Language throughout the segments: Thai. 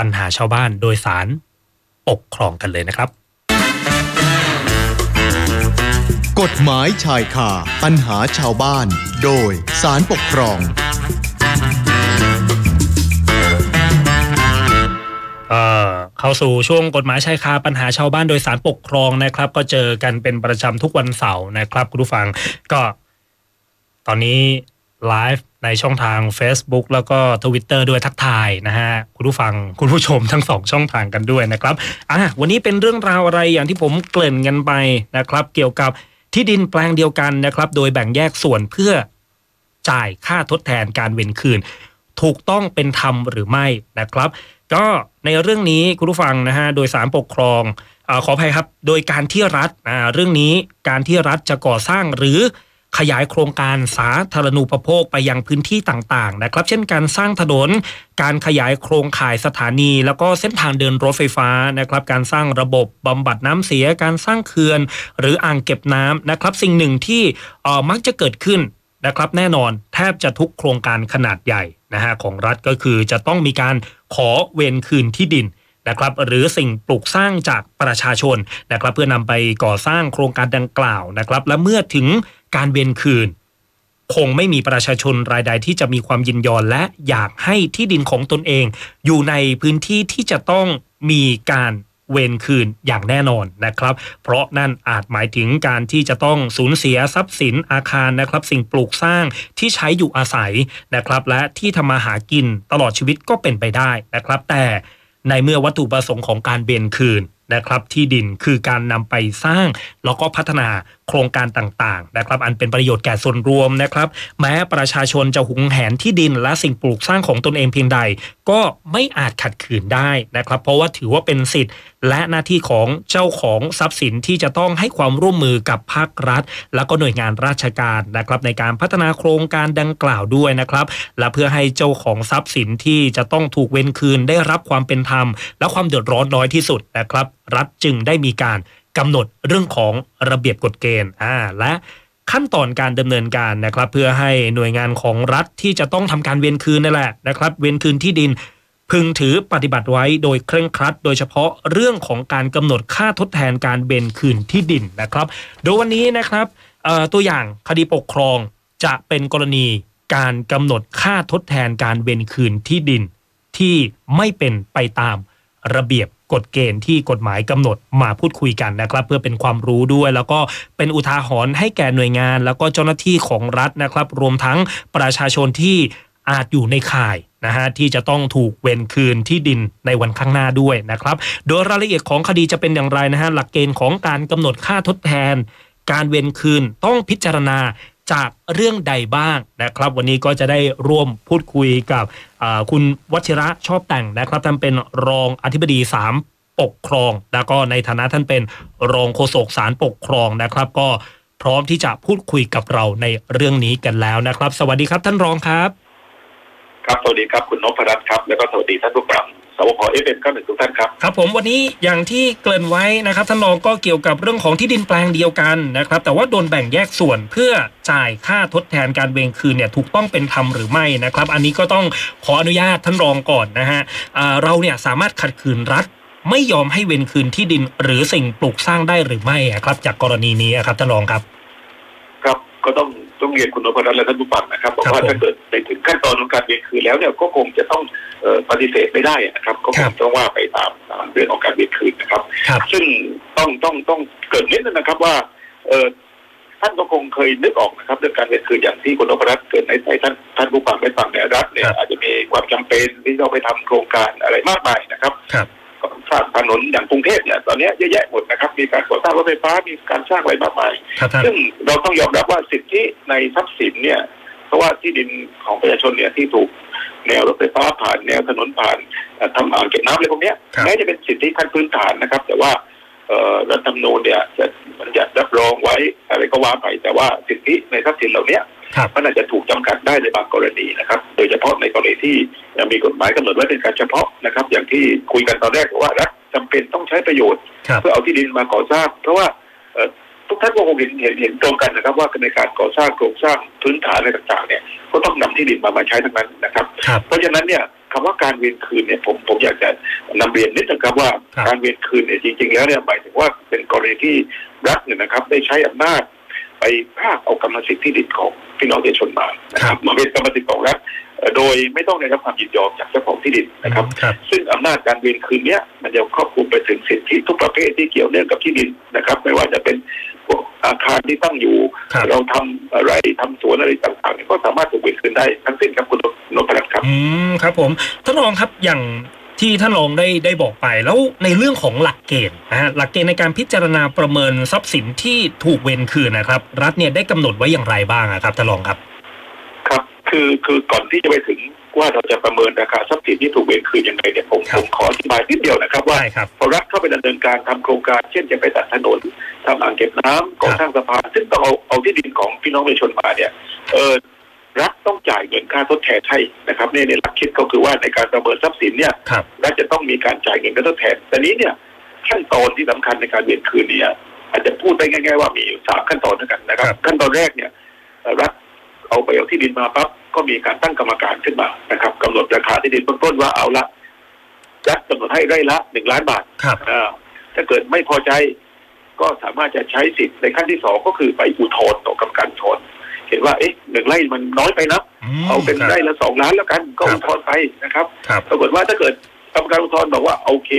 ปัญหาชาวบ้านโดยสารปกครองกันเลยนะครับ กฎหมายชายคาปัญหาชาวบ้าน โดยสารปกครองเข้าสู่ช่วงกฎหมายชายคาปัญหาชาวบ้านโดยสารปกครองนะครับ ก็เจอกันเป็นประจำทุกวันเสาร์นะครับ คุณผู้ฟังก็ตอนนี้ไลฟ์ ในช่องทาง Facebook แล้วก็ Twitter ด้วยทักทายนะฮะ คุณผู้ฟังคุณผู้ชมทั้งสองช่องทางกันด้วยนะครับอะวันนี้เป็นเรื่องราวอะไรอย่างที่ผมเกริ่นกันไปนะครับ เกี่ยวกับที่ดินแปลงเดียวกันนะครับ โดยแบ่งแยกส่วนเพื่อจ่ายค่าทดแทนการเว้นคืน ถูกต้องเป็นธรรมหรือไม่นะครับ ก็ในเรื่องนี้คุณผู้ฟังนะฮะโดยสารปกครองอขออภัยครับ โดยการที่รัฐเรื่องนี้การที่รัฐจะก่อสร้างหรือ ขยายโครงการสาธารณูปโภคไปยังพื้นที่ต่างๆนะครับ เช่นการสร้างถนน การขยายโครงข่ายสถานี แล้วก็เส้นทางเดินรถไฟฟ้านะครับ การสร้างระบบบำบัดน้ำเสีย การสร้างเขื่อน หรืออ่างเก็บน้ำนะครับ สิ่งหนึ่งที่มักจะเกิดขึ้นนะครับแน่นอนแทบจะทุกโครงการขนาดใหญ่นะฮะของรัฐก็คือจะต้องมีการขอเวนคืนที่ดิน นะครับหรือสิ่งปลูกสร้างจากประชาชนนะครับเพื่อนำไปก่อสร้างโครงการดังกล่าวนะครับและเมื่อถึงการเวนคืน คงไม่มีประชาชนรายใดที่จะมีความยินยอมและอยากให้ที่ดินของตนเอง อยู่ในพื้นที่ที่จะต้องมีการเวนคืนอย่างแน่นอนนะครับ เพราะนั่นอาจหมายถึงการที่จะต้องสูญเสียทรัพย์สินอาคารนะครับ สิ่งปลูกสร้างที่ใช้อยู่อาศัยนะครับ และที่ทำมาหากินตลอดชีวิตก็เป็นไปได้นะครับ แต่ ในเมื่อวัตถุประสงค์ของการเบนคืนนะครับที่ดินคือการนำไปสร้างแล้วก็พัฒนา โครงการต่างๆนะครับอันเป็นประโยชน์แก่ส่วนรวมนะครับ แม้ประชาชนจะหุงแหนที่ดินและสิ่งปลูกสร้างของตนเองเพียงใด ก็ไม่อาจขัดขืนได้นะครับ เพราะว่าถือว่าเป็นสิทธิ์ และหน้าที่ของเจ้าของทรัพย์สินที่จะต้องให้ความร่วมมือกับภาครัฐ และก็หน่วยงานราชการนะครับในการพัฒนาโครงการดังกล่าวด้วยนะครับ และเพื่อให้เจ้าของทรัพย์สินที่จะต้องถูกเว้นคืนได้รับความเป็นธรรม และความเดือดร้อนน้อยที่สุดนะครับ รัฐจึงได้มีการ กำหนดเรื่องของระเบียบกฎเกณฑ์อ่าและขั้นตอนการดำเนินการนะครับ เพื่อให้หน่วยงานของรัฐที่จะต้องทำการเวียนคืนนั่นแหละนะครับ เวียนคืนที่ดิน พึงถือปฏิบัติไว้โดยเคร่งครัด โดยเฉพาะเรื่องของการกำหนดค่าทดแทนการเวียนคืนที่ดินนะครับ โดยวันนี้นะครับตัวอย่างคดีปกครองจะเป็นกรณีการกำหนดค่าทดแทนการเวียนคืนที่ดินที่ไม่เป็นไปตามระเบียบ กฎเกณฑ์ที่กฎหมายกำหนดมาพูดคุยกันนะครับ เพื่อเป็นความรู้ด้วย แล้วก็เป็นอุทาหรณ์ให้แก่หน่วยงาน แล้วก็เจ้าหน้าที่ของรัฐนะครับ รวมทั้งประชาชนที่อาจอยู่ในข่ายนะฮะที่จะต้องถูกเวนคืนที่ดินในวันข้างหน้าด้วยนะครับ โดยรายละเอียดของคดีจะเป็นอย่างไรนะฮะหลักเกณฑ์ของการกำหนดค่าทดแทน การเวนคืนต้องพิจารณา จากเรื่องใดบ้างนะครับ วันนี้ก็จะได้ร่วมพูดคุยกับคุณวชิระชอบแต่งนะครับท่านเป็นรองอธิบดีสามปกครอง แล้วก็ในฐานะท่านเป็นรองโฆษกสารปกครองนะครับ ก็พร้อมที่จะพูดคุยกับเราในเรื่องนี้กันแล้วนะครับ สวัสดีครับท่านรองครับ ครับสวัสดีครับคุณนพรัตน์ครับแล้วก็สวัสดีท่านผู้ฟังสวพ. FM เก้าหนึ่งทุกท่านครับครับผมวันนี้อย่างที่เกริ่นไว้นะครับท่านรองก็เกี่ยวกับเรื่องของที่ดินแปลงเดียวกันนะครับ แต่ว่าโดนแบ่งแยกส่วนเพื่อจ่ายค่าทดแทนการเวนคืนเนี่ยถูกต้องเป็นธรรมหรือไม่นะครับ อันนี้ก็ต้องขออนุญาตท่านรองก่อนนะฮะเราเนี่ยสามารถขัดขืนรัฐไม่ยอมให้เวนคืนที่ดินหรือสิ่งปลูกสร้างได้หรือไม่ครับ จากกรณีนี้ครับท่านรองครับ ครับก็ต้อง ต้องเรียนคุณนพรัตน์และท่านผู้ฟังนะครับบอกว่าถ้าเกิดไปถึงขั้นตอนของการเวียนคืนแล้วเนี่ยก็คงจะต้องปฏิเสธไม่ได้นะครับก็คงต้องว่าไปตามตามเรื่องของการเวียนคืนนะครับ ซึ่งต้องต้องต้องเกิดนิดนึงนะครับว่าเออท่านก็คงเคยนึกออกนะครับเรื่องการเวียนคืนอย่างที่คุณนพรัตน์เกิดในท่านท่านผู้ฟังได้ฟังในรัฐเนี่ยอาจจะมีความจำเป็นที่ต้องไปทำโครงการอะไรมากมายนะครับ สร้างถนนอย่างกรุงเทพเนี่ยตอนนี้เยอะแยะหมดนะครับ มีการก่อสร้างรถไฟฟ้ามีการสร้างอะไรมากมายซึ่งเราต้องยอมรับว่าสิทธิในทรัพย์สินเนี่ยเพราะว่าที่ดินของประชาชนเนี่ยที่ถูกแนวรถไฟฟ้าผ่านแนวถนนผ่านทำอ่างเก็บน้ำอะไรพวกนี้แม้จะเป็นสิทธิขั้นพื้นฐานนะครับ แต่ว่ารัฐธรรมนูญเนี่ยจะมันจะรับรองไว้อะไรก็ว่าไปแต่ว่าสิทธิในทรัพย์สินเหล่านี้ มันอาจจะถูกจำกัดได้ในบางกรณีนะครับ โดยเฉพาะในกรณีที่มีกฎหมายกำหนดไว้เป็นการเฉพาะนะครับ อย่างที่คุยกันตอนแรกว่ารัฐจำเป็นต้องใช้ประโยชน์ เพื่อเอาที่ดินมาก่อสร้าง เพราะว่าทุกท่านก็คงเห็นเห็นเห็นตรงกันนะครับ ว่าในการก่อสร้างโครงสร้างพื้นฐานอะไรต่างๆเนี่ยก็ต้องนำที่ดินมามาใช้ทั้งนั้นนะครับ เพราะฉะนั้นเนี่ยคำว่าการเวียนคืนเนี่ยผมผมอยากจะนำเรียนนิดนะครับว่าครับการเวียนคืนเนี่ยจริง ๆ แล้วเนี่ยหมายถึงว่าเป็นกรณีที่รัฐเนี่ยนะครับ ได้ใช้อำนาจ ไปพรากเอากรรมสิทธิ์ที่ดินของพี่น้องประชาชนมานะครับมาเป็นกรรมสิทธิ์ของรัฐเอ่อโดยไม่ต้องได้รับความยินยอมจากเจ้าของที่ดินนะครับครับซึ่งอำนาจการเวียนคืนเนี้ยมันจะครอบคลุมไปถึงสิทธิทุกประเภทที่เกี่ยวเนื่องกับที่ดินนะครับ ไม่ว่าจะเป็นพวกอาคารที่ตั้งอยู่ครับเราทำอะไรทำสวนอะไรต่างๆเนี่ยก็สามารถถูกเวียนคืนได้ทั้งสิ้นครับคุณนพรัตน์ครับอืมครับผมท่านรองครับอย่าง ที่ท่านรองได้ได้บอกไปแล้วในเรื่องของหลักเกณฑ์นะฮะหลักเกณฑ์ในการพิจารณาประเมินทรัพย์สินที่ถูกเวนคืนนะครับ รัฐเนี่ยได้กำหนดไว้อย่างไรบ้างอะครับท่านรองครับ ครับคือคือก่อนที่จะไปถึงว่าเราจะประเมินราคาทรัพย์สินที่ถูกเวรคืนยังไงเนี่ยผมครับผมขออธิบายนิดเดียวนะครับ ว่าได้ครับพอรัฐเข้าไปดำเนินการทำโครงการ เช่นจะไปตัดถนนทำอ่างเก็บน้ำก่อสร้างสะพานซึ่งต้องเอาเอาที่ดินของพี่น้องประชาชนมาเนี่ยเออ รัฐต้องจ่ายเงินค่าทดแทนให้นะครับเนี่ยในหลักคิดก็คือว่าในการประเมินทรัพย์สินเนี่ยครับรัฐจะต้องมีการจ่ายเงินค่าทดแทนแต่นี้เนี่ยขั้นตอนที่สำคัญในการเวียนคืนเนี่ยอาจจะพูดได้ง่าย ๆ ว่ามีอยู่สามขั้นตอนด้วยกันนะครับครับขั้นตอนแรกเนี่ยเอ่อรัฐเอาไปเอาที่ดินมาปั๊บก็มีการตั้งกรรมการขึ้นมานะครับกำหนดราคาที่ดินเบื้องต้นว่าเอาละรัฐกำหนดให้ไร่ละหนึ่งล้านบาทครับอ่าถ้าเกิดไม่พอใจก็สามารถจะใช้สิทธิ์ในขั้นที่สองก็คือไปอุทธรณ์ต่อกรรมการอุทธรณ์ เห็นว่าเอ๊ะหนึ่งไร่มันน้อยไปนะมเอาเป็นครับไร่ละสองล้านแล้วกันก็ครับอุทธรณ์ไปนะครับครับปรากฏว่าถ้าเกิดกรรมการอุทธรณ์บอกว่าโอเค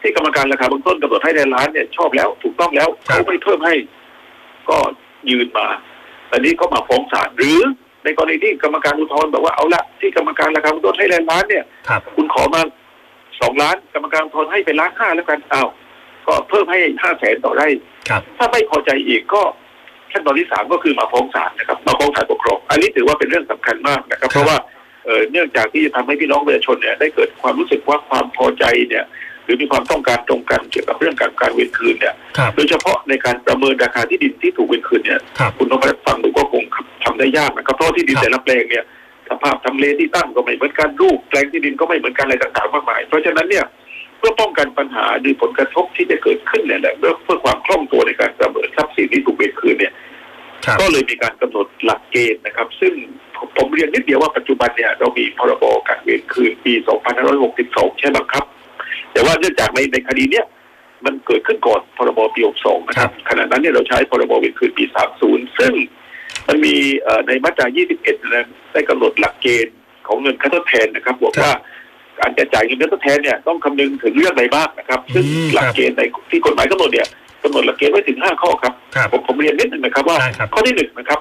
ที่กรรมการราคาเบื้องต้นกำหนดให้ในล้านเนี่ยชอบแล้วถูกต้องแล้วครับเขาไม่เพิ่มให้ ก็ยืนมาอันนี้ก็มาฟ้องศาลหรือในกรณีที่กรรมการอุทธรณ์บอกว่าเอาละที่กรรมการราคาเบื้องต้นให้ในล้านเนี่ยครับคุณขอมาสองล้านกรรมการอุทธรณ์ให้เป็นล้านห้าแล้วกันอ้าวก็เพิ่มให้ห้าแสนต่อไร่ครับถ้าไม่พอใจอีกก็ ขั้นตอนที่สามก็คือมาฟ้องศาลนะครับมาฟ้องศาลปกครอง อันนี้ถือว่าเป็นเรื่องสำคัญมากนะครับ เพราะว่าเอ่อเนื่องจากที่จะทำให้พี่น้องประชาชนเนี่ยได้เกิดความรู้สึกว่าความพอใจเนี่ยหรือมีความต้องการตรงกันเกี่ยวกับเรื่องการการเวรคืนเนี่ยครับโดยเฉพาะในการประเมินราคาที่ดินที่ถูกเวรคืนเนี่ยครับคุณนพรัตน์ฟังดูก็คงทำได้ยากนะครับเพราะที่ดินครับแต่ละแปลงเนี่ยสภาพทำเลที่ตั้งก็ไม่เหมือนกันรูปแปลงที่ดินก็ไม่เหมือนกันอะไรต่างๆมากมาย เพราะฉะนั้นเนี่ยเพื่อป้องกันปัญหาหรือผลกระทบที่จะเกิดขึ้นเนี่ยแหละเพื่อเพื่อความคล่องตัวในการประเมินทรัพย์สินที่ถูกเวรคืนเนี่ยครับก็เลยมีการกำหนดหลักเกณฑ์นะครับ ซึ่งผมผมเรียนนิดเดียวว่าปัจจุบันเนี่ยเรามีพรบการเวรคืนปี 2562 ใช่ไหมครับ แต่ว่าเนื่องจากในในคดีเนี้ยมันเกิดขึ้นก่อนพรบปี 62 นะครับขณะนั้นเนี่ยเราใช้พรบเวรคืนปี 30 ซึ่งมันมีเอ่อในมาตรา 21นะได้กำหนดหลักเกณฑ์ของเงินค่าทดแทนนะครับบอกว่า การจะจ่ายเงินค่าทดแทนเนี่ยต้องคำนึงถึงเรื่องใดบ้างนะครับ ซึ่งอืมหลักครับเกณฑ์ในที่กฎหมายกำหนดเนี่ยกำหนดหลักเกณฑ์ไว้ถึง5ข้อครับครับผมผมเรียนนิดนึงนะครับว่าได้ครับข้อที่หนึ่งนะครับ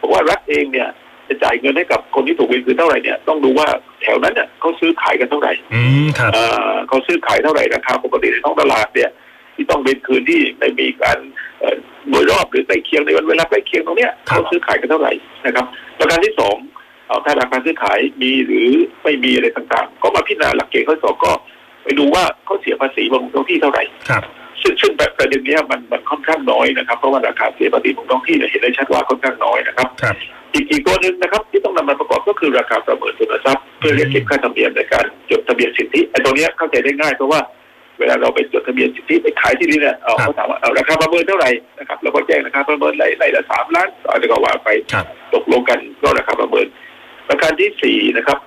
บอกว่ารัฐเองเนี่ยจะจ่ายเงินให้กับคนที่ถูกเวรคืนเท่าไหร่เนี่ยต้องดูว่าแถวนั้นเนี่ยเขาซื้อขายกันเท่าไหร่อืมครับเอ่อเขาซื้อขายเท่าไหร่ราคาปกติในท้องตลาดเนี่ย ที่ต้องเวรคืนที่ไม่มีการเอ่อโดยรอบหรือใกล้เคียงในวันเวลาใกล้เคียงตรงเนี้ยครับเขาซื้อขายกันเท่าไหร่นะครับ ประการที่สอง เอาถ้าราคาซื้อขายมีหรือไม่มีอะไรต่างๆ ก็มาพิจารณาหลักเกณฑ์ข้อสองก็ ไปดูว่าเขาเสียภาษีบนท้องที่เท่าไหร่ครับซึ่งซึ่งแบบประเด็นเนี้ยมันมันค่อนข้างน้อยนะครับ เพราะว่าราคาเสียภาษีของท้องที่เนี่ยเห็นได้ชัดว่าค่อนข้างน้อยนะครับครับอีกอีกตัวหนึ่งนะครับ ที่ต้องนำมาประกอบก็คือราคาประเมินทุนทรัพย์เพื่อเรียกเก็บค่าธรรมเนียมในการจดทะเบียนสิทธิไอ้ตัวเนี้ยเข้าใจได้ง่ายเพราะว่าเวลาเราไปจดทะเบียนสิทธิไปขายที่ดินเนี่ยเอาครับเขาถามว่าเอาราคาประเมินเท่าไหร่นะครับเราก็แจ้งราคาประเมินไร่ไร่ละสามล้านอะไรก็ว่าไปครับตกลงกันก็ราคาประเมิน ประการที่สี่นะครับ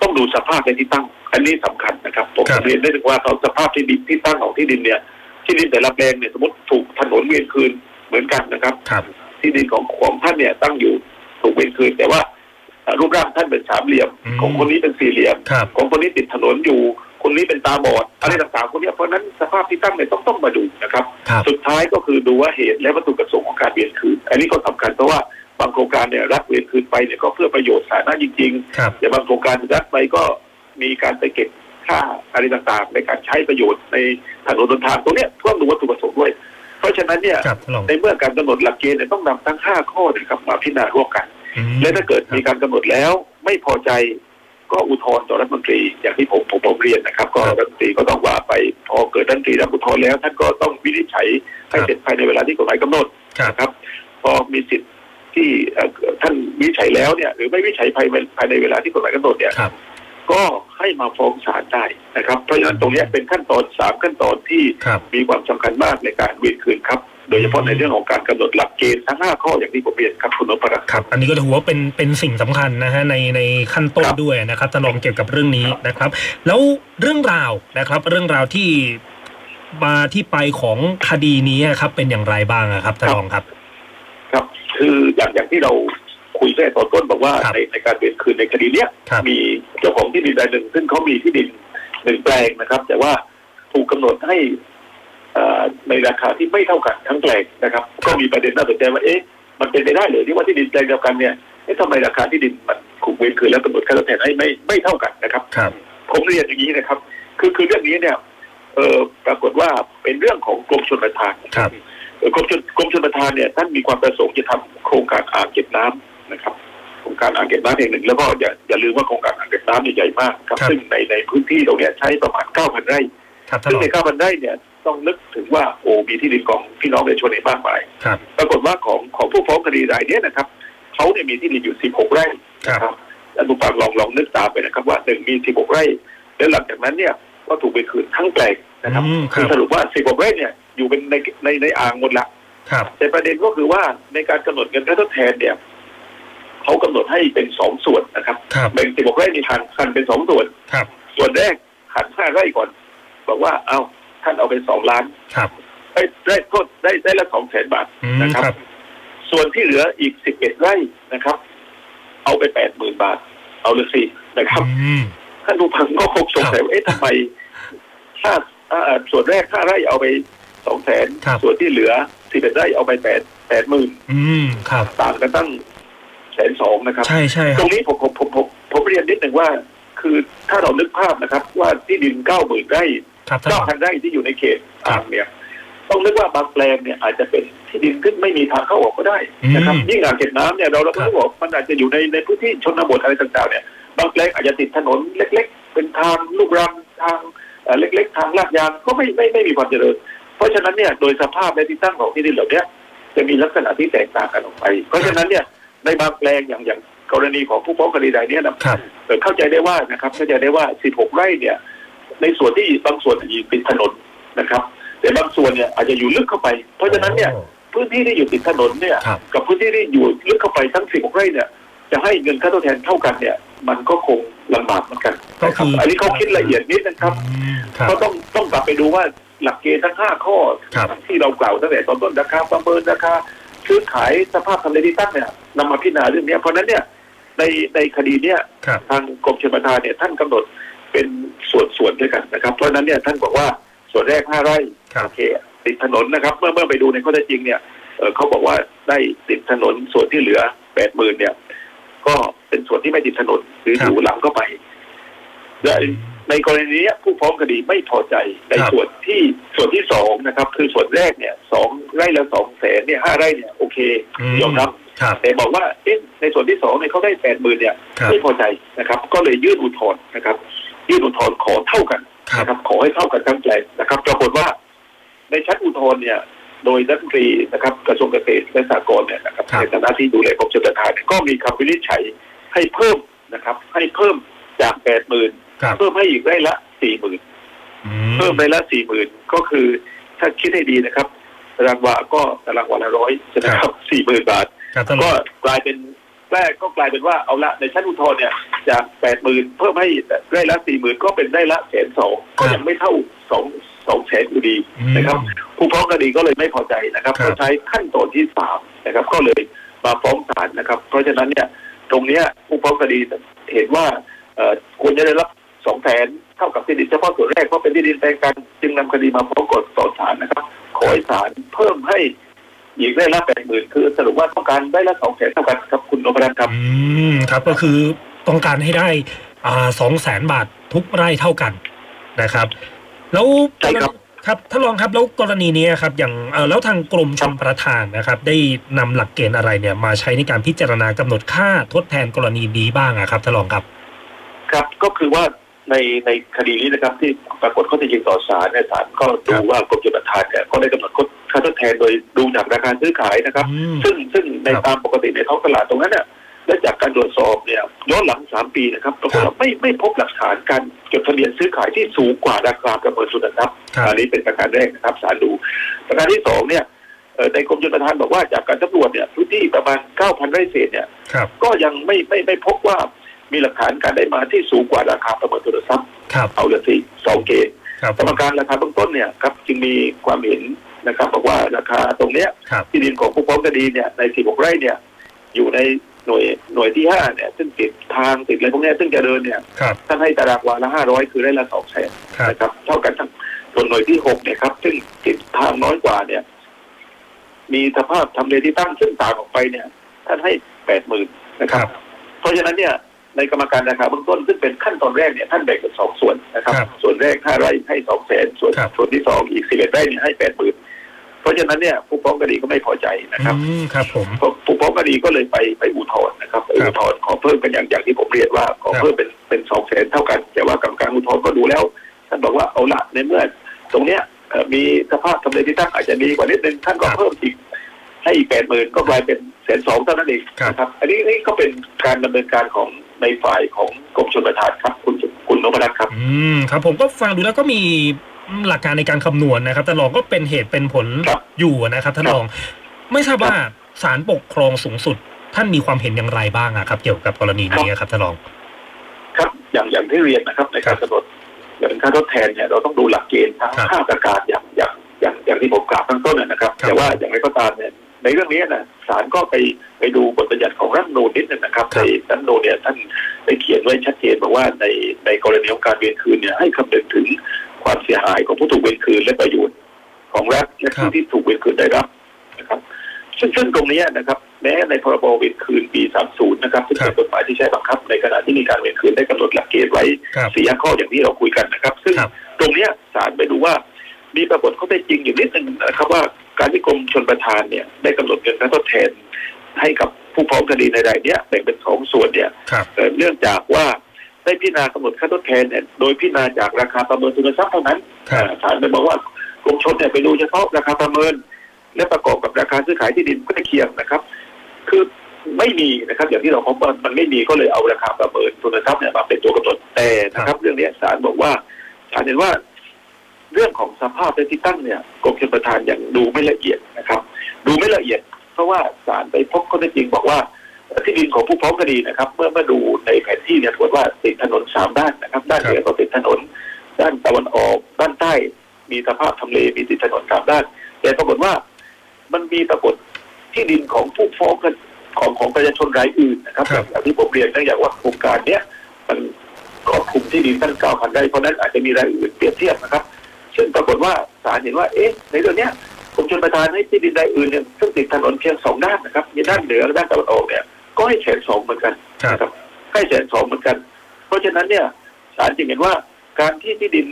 ต้องดูสภาพในที่ตั้ง อันนี้สำคัญนะครับผมครับเรียนได้ถึงว่าเขาสภาพที่ดินที่ตั้งของที่ดินเนี่ย ที่ดินแต่ละแปลงเนี่ยสมมติถูกถนนเวียนคืนเหมือนกันนะครับครับที่ดินของของท่านเนี่ยตั้งอยู่ถูกเวียนคืน แต่ว่าเอ่อรูปร่างท่านเป็นสามเหลี่ยมอืมของคนนี้เป็นสี่เหลี่ยมครับของคนนี้ติดถนนอยู่ คนนี้เป็นตาบอดอะไรต่างๆคนเนี้ยเพราะฉะนั้นสภาพที่ตั้งเนี่ยต้องต้องมาดูนะครับครับ สุดท้ายก็คือดูว่าเหตุและวัตถุประสงค์ของการเวียนคืน อันนี้ก็สำคัญเพราะว่าบางโครงการเนี่ยรัฐเวียนคืนไปเนี่ยก็เพื่อประโยชน์สาธารณะจริงครับๆแต่บางโครงการรัฐไปก็มีการไปเก็บค่าอะไรต่างๆ ในการใช้ประโยชน์ในถนนหนทางตรงเนี้ยต้องดูวัตถุประสงค์ด้วย เพราะฉะนั้นเนี่ยครับท่านรองในเมื่อการกำหนดหลักเกณฑ์เนี่ยต้องนำทั้ง5ข้อเนะครับมาพิจารณาร่วมกันอืมและถ้าเกิดมีการกำหนดแล้วไม่พอใจก็อุทธรณ์ต่อรัฐมนตรีอย่างที่ผมผมผมเรียนนะครับ ก็รัฐมนตรีก็ต้องว่าไปพอเกิดรัฐมนตรีรับอุทธรณ์แล้วท่านก็ต้องวินิจฉัยให้เสร็จภายในเวลาที่กฎหมายกำหนดครับนะครับ พอมีสิทธิ์ ที่เอ่อท่านวินิจฉัยแล้วเนี่ย หรือไม่วินิจฉัยภายในภายในเวลาที่กฎหมายกำหนดเนี่ยครับก็ให้มาฟ้องศาลได้นะครับ เพราะฉะนั้นตรงเนี้ยเป็นขั้นตอนสามขั้นตอนที่ครับมีความสำคัญมากในการเวียนคืนครับ โดยเฉพาะในเรื่องของการกำหนดหลักเกณฑ์ทั้งห้าข้ออย่างที่ผมเรียนครับคุณนพรัตน์ครับ อันนี้ก็ถือว่าเป็นเป็นสิ่งสำคัญนะฮะในในขั้นต้นครับด้วยนะครับจะลองเกี่ยวกับเรื่องนี้นะครับ แล้วเรื่องราวนะครับ เรื่องราวที่มาที่ไปของคดีนี้ครับเป็นอย่างไรบ้างอะครับท่านรองครับ ครับ คืออย่างอย่างที่เราคุยตั้งแต่ตอนต้นบอกว่าครับในในการเปลี่ยนคืนในคดีเนี้ยครับมีเจ้าของที่ดินรายหนึ่ง ซึ่งเขามีที่ดินหนึ่งแปลงนะครับ แต่ว่าถูกกำหนดให้เอ่อในราคาที่ไม่เท่ากันทั้งแปลงนะครับ ก็มีประเด็นน่าสนใจว่าเอ๊ะมันเป็นไปได้หรือที่ว่าที่ดินแปลงเดียวกันเนี่ยเอ๊ะทำไมราคาที่ดินมันถูกเวรคืนแล้วกำหนดค่าตอบแทนให้ไม่ไม่เท่ากันนะครับครับผมเรียนอย่างนี้นะครับ คือคือเรื่องนี้เนี่ยเออปรากฏว่าเป็นเรื่องของกรมชลประทานครับเอ่อ กรมชลกรมชลประทานเนี่ยท่านมีความประสงค์จะทำโครงการอ่างเก็บน้ำนะครับโครงการอ่างเก็บน้ำแห่งหนึ่ง แล้วก็อย่าอย่าลืมว่าโครงการอ่างเก็บน้ำเนี่ยใหญ่มากครับครับซึ่งในในพื้นที่ตรงเนี้ยใช้ประมาณ 9,000 ไร่ครับท่านซึ่งรอในง9,000 ไร่เนี่ยต้องนึกถึงว่าโอ้มีที่ดินของพี่น้องประชาชนในมากมายครับปรากฏว่าของของผู้ฟ้องคดีรายเนี้ยนะครับเขาเนี่ยมีที่ดินอยู่ 16 ไร่นะครับท่านผู้ฟังลองลองนึกตามไปนะครับว่าหนึ่งมี 16 ไร่ แล้วหลังจากนั้นเนี่ยก็ถูกไปคืนทั้งแปลงนะครับอืมคคืรัอบสรุปว่า 16 ไร่เนี่ย อยู่เป็นในในในอ่างหมดละครับแต่ประเด็นก็คือว่าในการกำหนดเงินค่าทดแทนเนี่ยเขากำหนดให้เป็นสองส่วนนะครับครับแบ่ง16ไร่ในหันหันเป็นสองส่วนครับ ส่วนแรกหัน5ไร่ก่อน บอกว่าเอาท่านเอาเป็นสองล้านครับได้ได้โทษได้ได้ละสองแสนบาทอืมนะครับครับ ส่วนที่เหลืออีก11ไร่นะครับ เอาไป80,000บาท เอาเลยสินะครับอืมท่านผู้ฟังก็คงสงสัยว่าเอ๊ะทำไมถ้าอ่าส่วนแรกห้าไร่เอาไป สองแสนครับส่วนที่เหลือสิบเอ็ดไร่เอาไปแปดแปดหมื่นอืมครับ ต่างกันตั้งแสนสองนะครับ ใช่ใช่คตรัรบงนี้ผมผมผมผมผมเรียนนิดหนึ่งว่า คือถ้าเรานึกภาพนะครับ ว่าที่ดินเก้าหมื่นไร่ครับท่านรเก้าองพันไร่ที่อยู่ในเขตครับอ่างเนี่ยต้องนึกว่าบางแปลงเนี่ยอาจจะเป็นที่ดินขึ้นไม่มีทางเข้าออกก็ได้นะครับอืมยิ่งอ่างเก็บน้ำเนี่ยเราเราครัไม่บบอกมันอาจจะอยู่ในในพื้นที่ชนบทอะไรต่างๆเนี่ยบางแปลงอาจจะติดถนนเล็ก ๆ เป็นทางลูกรังทางเอ่อเล็ก ๆ ทางลาดยางก็ไม่ไม่ไม่มีความเจริญ เพราะฉะนั้นเนี่ยโดยสภาพและที่ตั้งของที่ดินเหล่าเนี้ยจะมีลักษณะที่แตกต่างกันออกไป เพราะฉะนั้นเนี่ยในบางแปลงอย่างอย่างกรณีของผู้ฟ้องคดีใดเนี่ยนะครับเอ่อเข้าใจได้ว่านะครับเข้าใจได้ว่า 16 ไร่เนี่ย ในส่วนที่บางส่วนอยู่ติดถนนนะครับ แต่บางส่วนเนี่ยอาจจะอยู่ลึกเข้าไป เพราะฉะนั้นเนี่ยพื้นที่ที่อยู่ติดถนนเนี่ยครับกับพื้นที่ที่อยู่ลึกเข้าไปทั้ง 16 ไร่เนี่ยจะให้เงินค่าทดแทนเท่ากันเนี่ย มันก็คงลำบากเหมือนกันก็คือนะรับอันนี้เขาคิดละเอียดนิดนะครับอืมครับก็ต้องต้องกลับไปดูว่า หลักเกณฑ์ทั้ง5ข้อครับที่เรากล่าวตั้งแต่ตอนต้นราคาประเมินราคาซื้อขายสภาพทำเลที่ตั้งเนี่ยนำมาพิจารณาเรื่องเนี้ยเพราะฉะนั้นเนี่ยในในคดีเนี้ยครับทางกรมชลประทานเนี่ยท่านกำหนดเป็นส่วนๆด้วยกันนะครับ เพราะฉะนั้นเนี่ยท่านบอกว่าส่วนแรกห้าไร่ครับโอเคติดถนนนะครับ เมื่อเมื่อไปดูในข้อเท็จจริงเนี่ยเอ่อเขาบอกว่าได้ติดถนนส่วนที่เหลือแปดหมื่นเนี่ย ก็เป็นส่วนที่ไม่ติดถนนหรือครัอบยู่หลังเข้าไปและ ในกรณีเนี้ยผู้ฟ้องคดีไม่พอใจในครับส่วนที่ส่วนที่สองนะครับ คือส่วนแรกเนี่ยสองไร่ละสองแสนเนี่ยห้าไร่เนี่ยโอเคอืมยอมรับครับแต่บอกว่าเอ๊ะในส่วนที่สองเนี่ยเขาได้แปดหมื่นเนี่ยครับไม่พอใจนะครับ ก็เลยยื่นอุทธรณ์นะครับ ยื่นอุทธรณ์ขอเท่ากันครับนะครับ ขอให้เท่ากันทั้งแปลงนะครับปรากฏว่า ในชั้นอุทธรณ์เนี่ย โดยรัฐมนตรีนะครับกระทรวงเกษตรและสหกรณ์เนี่ยนะครับครับในฐานะที่ดูแลกรมชลประทานเนี่ยก็มีคำวินิจฉัยให้เพิ่มนะครับ ให้เพิ่มจากแปดหมื่นครับ เพิ่มให้อีกได้ละสี่หมื่นอืเพิ่มได้ละสี่หมื่นก็คือถ้าคิดให้ดีนะครับตารางวาก็ตารางวาละร้อยใช่ไหมครับสี่หมื่นบาทครับท่านรก็องกลายเป็นแรกก็กลายเป็นว่าเอาละในชั้นอุทธรณ์เนี่ยจากแปดหมื่นเพิ่มให้ได้ละสี่หมื่นก็เป็นได้ละแสนสองก็ยังไม่เท่าสองสองแสนอยู่ดีนะครับ ผู้ฟ้องคดีก็เลยไม่พอใจนะครับครับก็ใช้ขั้นตอนที่สามนะครับ ก็เลยมาฟ้องศาลนะครับ เพราะฉะนั้นเนี่ยตรงเนี้ยผู้ฟ้องคดีเห็นว่าเอ่อควรจะได้รับ สองแสนเท่ากับที่ดินเฉพาะส่วนแรกเพราะเป็นที่ดินแปลงกันจึงนำคดีมาฟ้องกดต่อศาลนะครับ ขอให้ศาลเพิ่มให้อีกได้ละแปดหมื่นคือสรุปว่าต้องการได้ละสองแสนเท่ากันครับคุณนพรัตน์ครับอืมครับก็คือต้องการให้ได้อ่าสองแสนบาททุกไร่เท่ากันนะครับ แล้วใช่ครับครับท่านรองครับแล้วกรณีนี้ครับอย่างเอ่อแล้วทางกรมชลประทานนะครับ ได้นำหลักเกณฑ์อะไรเนี่ยมาใช้ในการพิจารณากำหนดค่าทดแทนกรณีนี้บ้างอะครับท่านรองครับ ครับก็คือว่า ในในคดีนี้นะครับที่ปรากฏข้อเท็จจริงต่อศาลเนี่ยศาลก็ดูว่ากรมชลประทานเนี่ยก็ได้กำหนดค่าทดแทนโดยดูจากราคาซื้อขายนะครับอืมซึ่งซึ่งในครับตามปกติในท้องตลาดตรงนั้นเนี่ยและจากการตรวจสอบเนี่ยย้อนหลังสามปีนะครับปรากฏว่าไม่ไม่พบหลักฐานการจดทะเบียนซื้อขายที่สูงกว่าราคาประเมินสุดทรัพย์ครับอันนี้เป็นประการแรกนะครับศาลดู ประการที่สองเนี่ยเอ่อในกรมชลประทานบอกว่าจากการสำรวจเนี่ยพื้นที่ประมาณ 9,000 ไร่เศษเนี่ยครับก็ยังไม่ไม่ไม่พบว่า มีหลักฐานการได้มาที่สูงกว่าราคาประเมินทุนทรัพย์ครับเอาละสิสองเกณฑ์ครับกรรมการราคาเบื้องต้นเนี่ยครับจึงมีความเห็นนะครับบอกว่าราคาตรงเนี้ยครับที่ดินของผู้ฟ้องคดีเนี่ยใน 16 ไร่เนี่ยอยู่ในหน่วยหน่วยที่5เนี่ยซึ่งติดทางติดอะไรพวกเนี้ยซึ่งเจะเดินเนี่ยครับท่านให้ตารางวาละ500คือไร่ละ2แสนครับนะครับเท่ากันทั้งส่วนหน่วยที่6เนี่ยครับ ซึ่งติดทางน้อยกว่าเนี่ย มีสภาพทำเลที่ตั้งซึ่งต่างออกไปเนี่ย ท่านให้80,000นะคครัรับบเพราะฉะนั้นเนี่ย ในกรรมการราคาเบื้องต้นซึ่งเป็นขั้นตอนแรกเนี่ยท่านแบ่งเป็นสองส่วนนะครับครับส่วนแรกห้าไร่ให้สองแสนส่วนครับส่วนที่สองอีกสิบเอ็ดไร่เนี่ยให้แปดหมื่นเพราะฉะนั้นเนี่ยผู้ฟ้องคดีก็ไม่พอใจนะครับอืมครับผมผู้ฟ้องคดีก็เลยไปไปอุทธรณ์นะครับไปอุทธรณ์ขอเพิ่มกันอย่างอย่างที่ผมเรียนว่าขอครับเพิ่มเป็นเป็นสองแสนเท่ากัน แต่ว่ากรรมการอุทธรณ์ก็ดูแล้วท่านบอกว่าเอาละในเมื่อ ตรงเนี้ยเอ่อมีสภาพทำเลที่ตั้งอาจจะดีกว่านิดนึงท่านก็ครับเพิ่มอีกให้อีกแปดหมื่นก็กลายเป็นแสนสองเท่านั้นเองครับนะครับ อันนี้นี่ก็เป็นการดำเนินการของ ในฝ่ายของกรมชลประทานครับ คุณคุณนพรัตน์ครับ อืมครับ ผมก็ฟังดูแล้วก็มีหลักการในการคำนวณนะครับแต่ลองก็เป็นเหตุเป็นผลครับอยู่นะครับท่านครับรองไม่ทราบว่าศาลปกครองสูงสุด ท่านมีความเห็นอย่างไรบ้างอะครับ เกี่ยวกับกรณีนี้ครับท่านรอง ครับอย่างอย่างที่เรียนนะครับ ในการกำหนดเงินค่าทดแทนเนี่ยเราต้องดูหลักเกณฑ์ทั้งครับห้าประการอย่างอย่างอย่างอย่างที่ผมกล่าวข้างต้นนะนะครับครับ แต่ว่าอย่างไรก็ตามเนี่ย ในเรื่องนี้นะศาลก็ไปไปดูบทบัญญัติของรัฐธรรมนูญนิดนึงนะครับครัในบรัฐธรรมนูญเนี่ยท่านได้เขียนไว้ชัดเจนบอกว่าในในกรณีของการเวียนคืนเนี่ยให้คำนึงถึงความเสียหายของผู้ถูกเวียนคืนและประโยชน์ของรัฐและผู้ที่ถูกเวียนคืนได้รับนะครับ ซึ่งซึ่งตรงนี้นะครับแม้ในพรบเวรคืนปี 30 นะครับซึ่งเป็นกฎหมายที่ใช้บังคับ ในขณะที่มีการเวรคืนได้กำหนดหลักเกณฑ์ไว้ครับสี่ข้ออย่างที่เราคุยกันนะครับ ซึ่งครับตรงเนี้ยศาลไปดูว่ามีปรากฏข้อเท็จจริงอยู่นิดนึงนะครับว่า การที่กรมชนประทานเนี่ยได้กำหนดเงินค่าทดแทนให้กับผู้ฟ้องคดีในรายเนี้ยแบ่งเป็นสองส่วนเนี่ยครับเอ่อเนื่องจากว่าได้พิจารณากำหนดค่าทดแทนเนี่ยโดยพิจารณาจากราคาประเมินทุนทรัพย์เท่านั้นครับอ่าศาลไปบอกว่ากรมชนเนี่ยไปดูเฉพาะราคาประเมิน และประกอบกับราคาซื้อขายที่ดินใกล้เคียงนะครับ คือไม่มีนะครับ อย่างที่เราพบว่ามันไม่มีก็เลยเอาราคาประเมินทุนทรัพย์เนี่ยมาเป็นตัวกำหนดแต่นะครับ เรื่องเนี้ยศาลบอกว่าศาลเห็นว่า เรื่องของสภาพและที่ตั้งเนี่ยกรมชลประทานยังดูไม่ละเอียดนะครับ ดูไม่ละเอียด เพราะว่าศาลไปพบข้อเท็จจริงบอกว่าเอ่อที่ดินของผู้ฟ้องคดีนะครับ เมื่อมาดูในแผนที่เนี่ยถือว่าติดถนนสามด้านนะครับ ด้านเหนือก็ติดถนน ด้านตะวันออกด้านใต้ มีสภาพทำเลมีติดถนนสามด้าน แต่ปรากฏว่ามันมีปรากฏที่ดินของผู้ฟ้องกันของของประชาชนรายอื่นนะครับครับอย่างที่ผมเรียนเนื่องจากว่าโครงการเนี้ยมันครอบคลุมที่ดินตั้งเก้าพันไร่เพราะฉะนั้นอาจจะมีรายอื่นเปรียบเทียบนะครับ ซึ่งปรากฏว่าศาลเห็นว่า เอ๊ะ ในเรื่องเนี้ยกรมชลประทานให้ที่ดินรายอื่นเนี่ยซึ่งติดถนนเพียงสองด้านนะครับมีด้านเหนือและด้านตะวันออกเนี่ย ก็ให้แสนสองเหมือนกันครับนะครับให้แสนสองเหมือนกัน เพราะฉะนั้นเนี่ยศาลจึงเห็นว่าการที่ที่ดิน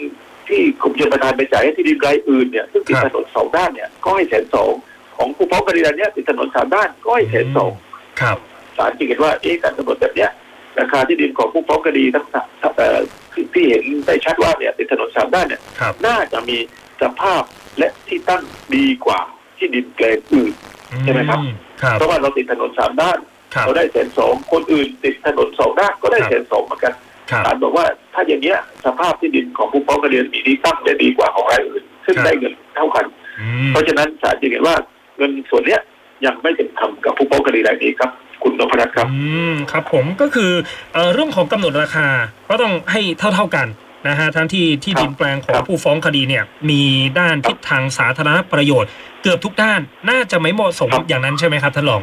ที่กรมชลประทานไปจ่ายให้ที่ดินรายอื่นเนี่ยซึ่งติดครัถบนนสองด้านเนี่ยก็ให้แสนสองของผู้ฟ้องคดีรายเนี้ยติดถนนสามด้านก็ให้แสนสองครับศาลจึงเห็นว่าเอ๊ะการกำหนดแบบเนี้ย ราคาที่ดินของผู้ฟ้องคดีทั้งสามเอ่อที่ที่เห็นได้ชัดว่าเนี่ยติดถนนสามด้านเนี่ยครับน่าจะมีสภาพและที่ตั้งดีกว่าที่ดินแปลงอื่นใช่ไหมครับอืครับเพราะว่าเราติดถนนสามด้านครับเราได้แสนสองคนอื่นติดถนนสองด้านก็ได้ครับแสนสองเหมือนกันครับศาลบอกว่าถ้าอย่างเงี้ยสภาพที่ดินของผู้ฟ้องคดีมีที่ตั้งได้ดีกว่าของรายอื่น ซึ่งครับได้เงินเท่ากันอืมเพราะฉะนั้นศาลจึงเห็นว่าเงินส่วนเนี้ยยังไม่เป็นธรรมกับผู้ฟ้องคดีรายนี้ครับคุณนพรัตน์ครับ อืมครับผมก็คือเอ่อเรื่องของกำหนดราคาก็ต้องให้เท่าเท่า ๆกันนะฮะทั้งที่ที่ดินแปลงของครับผู้ฟ้องคดีเนี่ยมีด้านทิศทางสาธารณประโยชน์ เกือบทุกด้านน่าจะไม่เหมาะสมครับอย่างนั้นใช่ไหมครับท่านรอง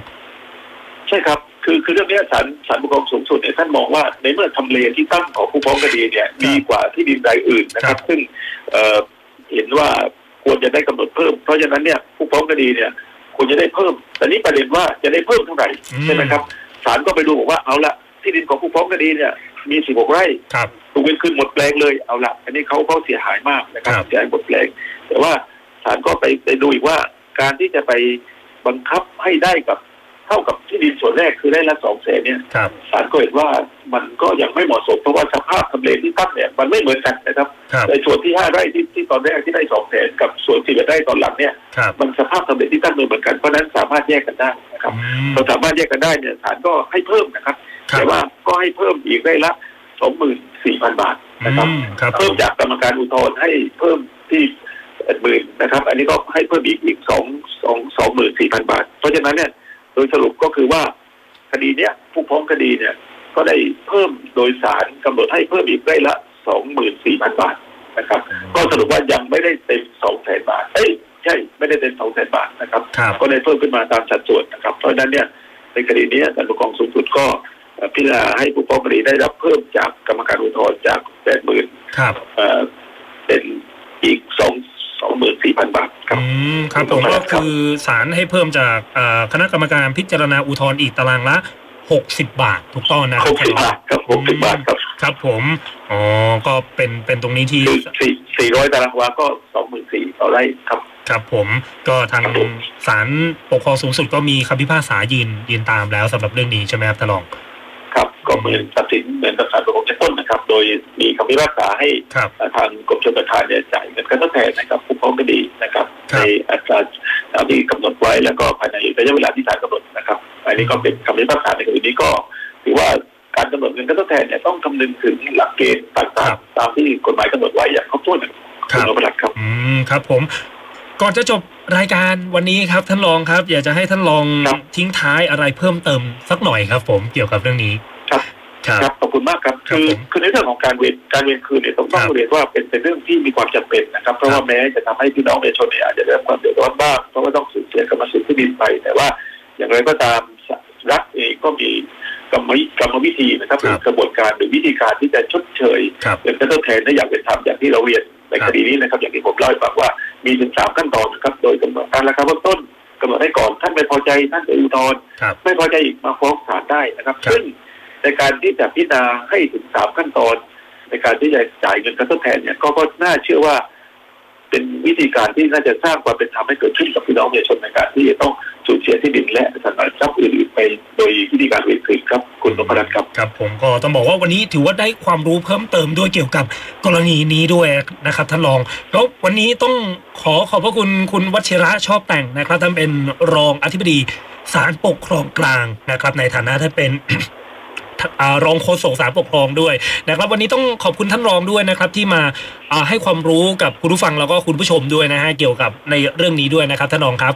ใช่ครับคือคือเรื่องเนี้ยศาลศาลปกครองสูงสุดเนี่ยท่านมองว่าในเมื่อทำเลที่ตั้งของผู้ฟ้องคดีเนี่ยดีกว่าที่ดินรายอื่นนะคครัรับบซึ่งเอ่อเห็นว่าควรจะได้กำหนดเพิ่ม เพราะฉะนั้นเนี่ยผู้ฟ้องคดีเนี่ย ควรจะได้เพิ่ม แต่นี่ประเด็นว่าจะได้เพิ่มเท่าไหร่ใช่ไหมครับศาลก็ไปดูบอกว่าเอาละที่ดินของผู้ฟ้องคดีเนี่ยมี16ไร่ครับถูกเว้นขึ้นหมดแปลงเลยเอาละอันนี้เขาเขาเสียหายมากนะครับครับเสียหายหมดแปลง แต่ว่าศาลก็ไปไปดูอีกว่าการที่จะไปบังคับให้ได้กับ เท่ากับที่ดินส่วนแรกคือได้ละสองแสนเนี่ยครับศาลก็เห็นว่ามันก็ยังไม่เหมาะสมเพราะว่าสภาพทำเลที่ตั้งเนี่ยมันไม่เหมือนกันนะครับครับในส่วนที่ห้าไร่ที่ที่ตอนแรกที่ได้สองแสนกับส่วนที่ได้ตอนหลังเนี่ยครับมันสภาพทำเลที่ตั้งไม่เหมือนกันเพราะฉะนั้นสามารถแยกกันได้นะครับอืมเราสามารถแยกกันได้เนี่ยศาลก็ให้เพิ่มนะครับครับแต่ว่าก็ให้เพิ่มอีกได้ละสองหมื่นสี่พันบาทนะครับอืมครับเพิ่มจากกรรมการอุทธรณ์ให้เพิ่มที่ดหมื่นนะครับ อันนี้ก็ให้เพิ่มอีกอีกสองสองสองหมื่นสี่พันบาท เพราะฉะนั้นเนี่ย โดยสรุปก็คือว่าคดีเนี้ยผู้ฟ้องคดีเนี่ย ก็ได้เพิ่มโดยสารกำหนดให้เพิ่มอีกได้ละสองหมื่นสี่พันบาทนะครับ ก็สรุปว่ายังไม่ได้เต็มสองแสนบาท เอ้ยใช่ไม่ได้เต็มสองแสนบาทนะครับครับก็ได้เพิ่มขึ้นมาตามสัดส่วนนะครับ เพราะฉะนั้นเนี่ยในคดีนี้ศาลปกครองสูงสุดก็เอ่อพิจารณาให้ผู้ฟ้องคดีได้รับเพิ่มจากกรรมการอุทธรณ์จากแปดหมื่นครับเป็นอีกสอง สองหมื่นสี่พันบาทครับอืมครับผมก็คือศาลให้เพิ่มจากเอ่อคณะกรรมการพิจารณาอุทธรณ์อีกตารางละหกสิบบาทถูกต้องนะคหรับกสิบบาทครับหกสิบบาทครับครับผมอ๋อก็เป็นเป็นตรงนี้ที่คือสี่สี่ร้อยตารางวาก็สองหมื่นสี่ต่อไร่ครับครับผมก็ทางครับผมศาลปกครองสูงสุดก็มีคำพิพากษายืนยืนตามแล้วสำหรับเรื่องนี้ใช่ไหมครับท่านรอง ครับก็เหมือนตัดสินเหมือนกับศาลปกครองชั้นต้นนะครับ โดยมีคำพิพากษาให้ครับทางกรมชลประทานเนี่ยจ่ายเงินค่าทดแทนนะครับผู้ฟ้องคดีนะครับครับในอัตราตามที่กำหนดไว้แล้วก็ภายในระยะเวลาที่ศาลกำหนดนะครับ อันนี้ก็เป็นคำพิพากษาในคดีนี้ก็ถือว่าการกำหนดเงินค่าทดแทนเนี่ยต้องคำนึงถึงหลักเกณฑ์ต่างๆตามที่กฎหมายกำหนดไว้อย่างครบถ้วนนะครับคุณนพรัตน์ครับอืมครับผม ก่อนจะจบรายการวันนี้ครับท่านรองครับ อยากจะให้ท่านรองครับทิ้งท้ายอะไรเพิ่มเติมสักหน่อยครับ ผมเกี่ยวกับเรื่องนี้ครับครับครับขอบคุณมากครับครับคือผมคือในเรื่องของการเวรการเวรคืนเนี่ยต้องต้องครับเรียนว่าเป็นเป็นเรื่องที่มีความจำเป็นนะครับ เพราะครัว่าบแม้จะทำให้พี่น้องประชาชนเนี่ยอาจจะได้รับความเดือดร้อนบ้างเพราะว่าต้องสูญเสียกรรมสิทธิ์ที่ดินไป แต่ว่าอย่างไรก็ตามรัฐเองก็มีกรรมวิกรรมวิธีนะครับหรือกระบวนการหรือวิธีการที่จะชดเชยครับเงินค่าทดแทนได้อย่างเป็นธรรมอย่างที่เราเรียน ในครับคดีนี้นะครับอย่างที่ผมเล่าให้ฟังว่ามีถึงสามขั้นตอนนะครับโดยกำหนดการราคาเบื้องต้นกำหนดให้ก่อนท่านไม่พอใจท่านไปอุทธรณ์ครับไม่พอใจอีกมาฟ้องศาลได้นะครับครับ ซึ่งในการที่จะพิจารณาให้ถึงสามขั้นตอน ในการที่จะจ่ายเงินค่าทดแทนเนี่ยก็ก็น่าเชื่อว่า เป็นวิธีการที่น่าจะสร้างความเป็นธรรมให้เกิดขึ้นกับพี่น้องประชาชนในการที่จะต้องสูญเสียที่ดินและทรัพย์ทรัพย์อื่นๆไปโดยวิธีการเวรคืนครับคุณนพรัตน์ครับครับ ผมก็ต้องบอกว่าวันนี้ถือว่าได้ความรู้เพิ่มเติมด้วยเกี่ยวกับกรณีนี้ด้วยนะครับท่านรองแล้ววันนี้ต้องขอขอบพระคุณคุณวัชิระชอบแต่งนะครับท่านเป็นรองอธิบดีศาลปกครองกลางนะครับ ในฐานะท่านเป็น รองโฆษกศาลปกครองด้วยนะครับ วันนี้ต้องขอบคุณท่านรองด้วยนะครับที่มาอ่าให้ความรู้กับคุณผู้ฟังแล้วก็คุณผู้ชมด้วยนะฮะเกี่ยวกับในเรื่องนี้ด้วยนะครับท่านรองครับ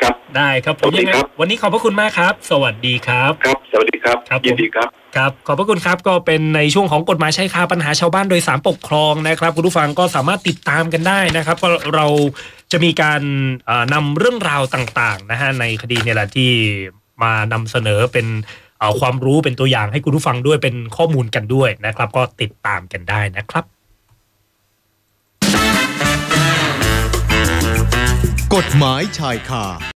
ครับได้ครับผมสวัสดียังไงครับวันนี้ขอบพระคุณมากครับ สวัสดีครับ ครับ สวัสดีครับครับผมยินดีครับครับขอบพระคุณครับก็เป็นในช่วงของกฎหมายใช้คาปัญหาชาวบ้านโดยสารปกครองนะครับ คุณผู้ฟังก็สามารถติดตามกันได้นะครับก็เราจะมีการเอ่อนำเรื่องราวต่างๆนะฮะในคดีเนี่ยแหละที่มานำเสนอเป็น เอาความรู้เป็นตัวอย่างให้คุณผู้ฟังด้วยเป็นข้อมูลกันด้วยนะครับ ก็ติดตามกันได้นะครับ กฎหมายชายคา